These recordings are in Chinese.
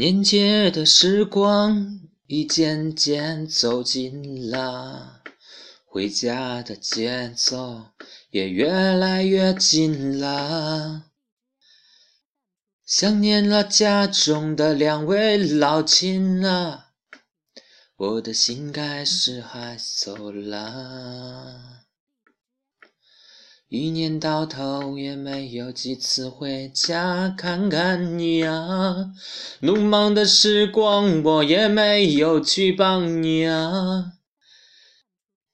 年节的时光已渐渐走近了，回家的节奏也越来越近了。想念了家中的两位老亲啊，我的心开始害羞了。一年到头也没有几次回家看看你啊，鲁莽的时光我也没有去帮你啊，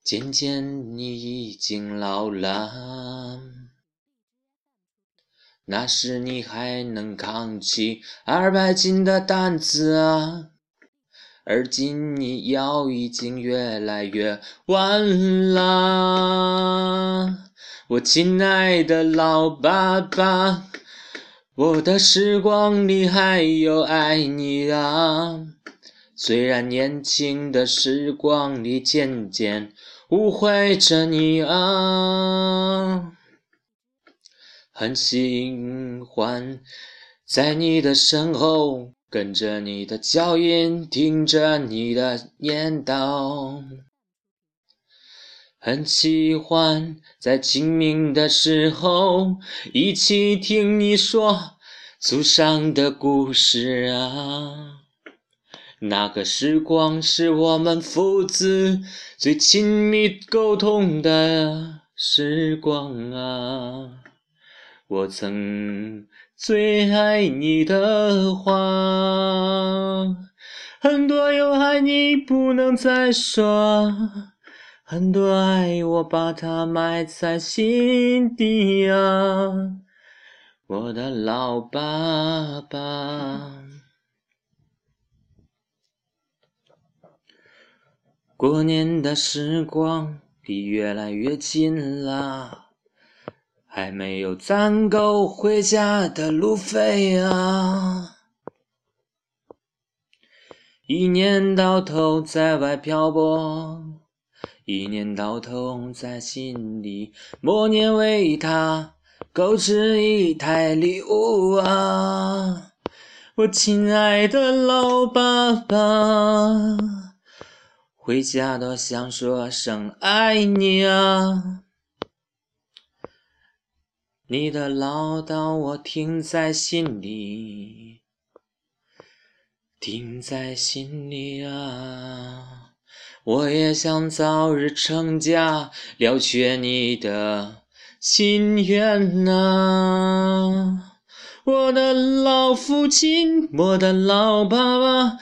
渐渐你已经老了，那时你还能扛起二百斤的担子啊，而今你腰已经越来越弯了。我亲爱的老爸爸，我的时光里还有爱你啊。虽然年轻的时光里渐渐误会着你啊，很喜欢在你的身后跟着你的脚印，听着你的念叨。很喜欢在清明的时候一起听你说祖上的故事啊，那个时光是我们父子最亲密沟通的时光啊。我曾最爱你的话，很多有爱你不能再说。很多爱，我把它埋在心底啊，我的老爸爸。过年的时光离越来越近了，还没有攒够回家的路费啊，一年到头在外漂泊。一年到头在心里默念，为他购置一台礼物啊！我亲爱的老爸爸，回家都想说声爱你啊！你的唠叨我听在心里，听在心里啊！我也想早日成家，了却你的心愿呐！我的老父亲，我的老爸爸，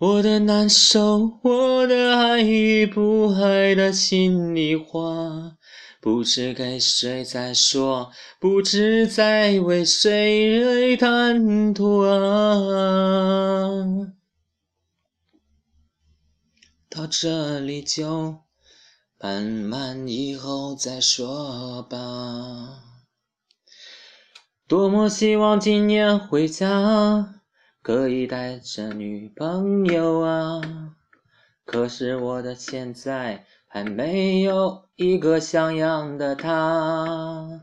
我的难受，我的爱与不爱的心里话，不知给谁在说，不知在为谁而谈吐啊！到这里就慢慢以后再说吧。多么希望今年回家可以带着女朋友啊！可是我的现在还没有一个像样的她。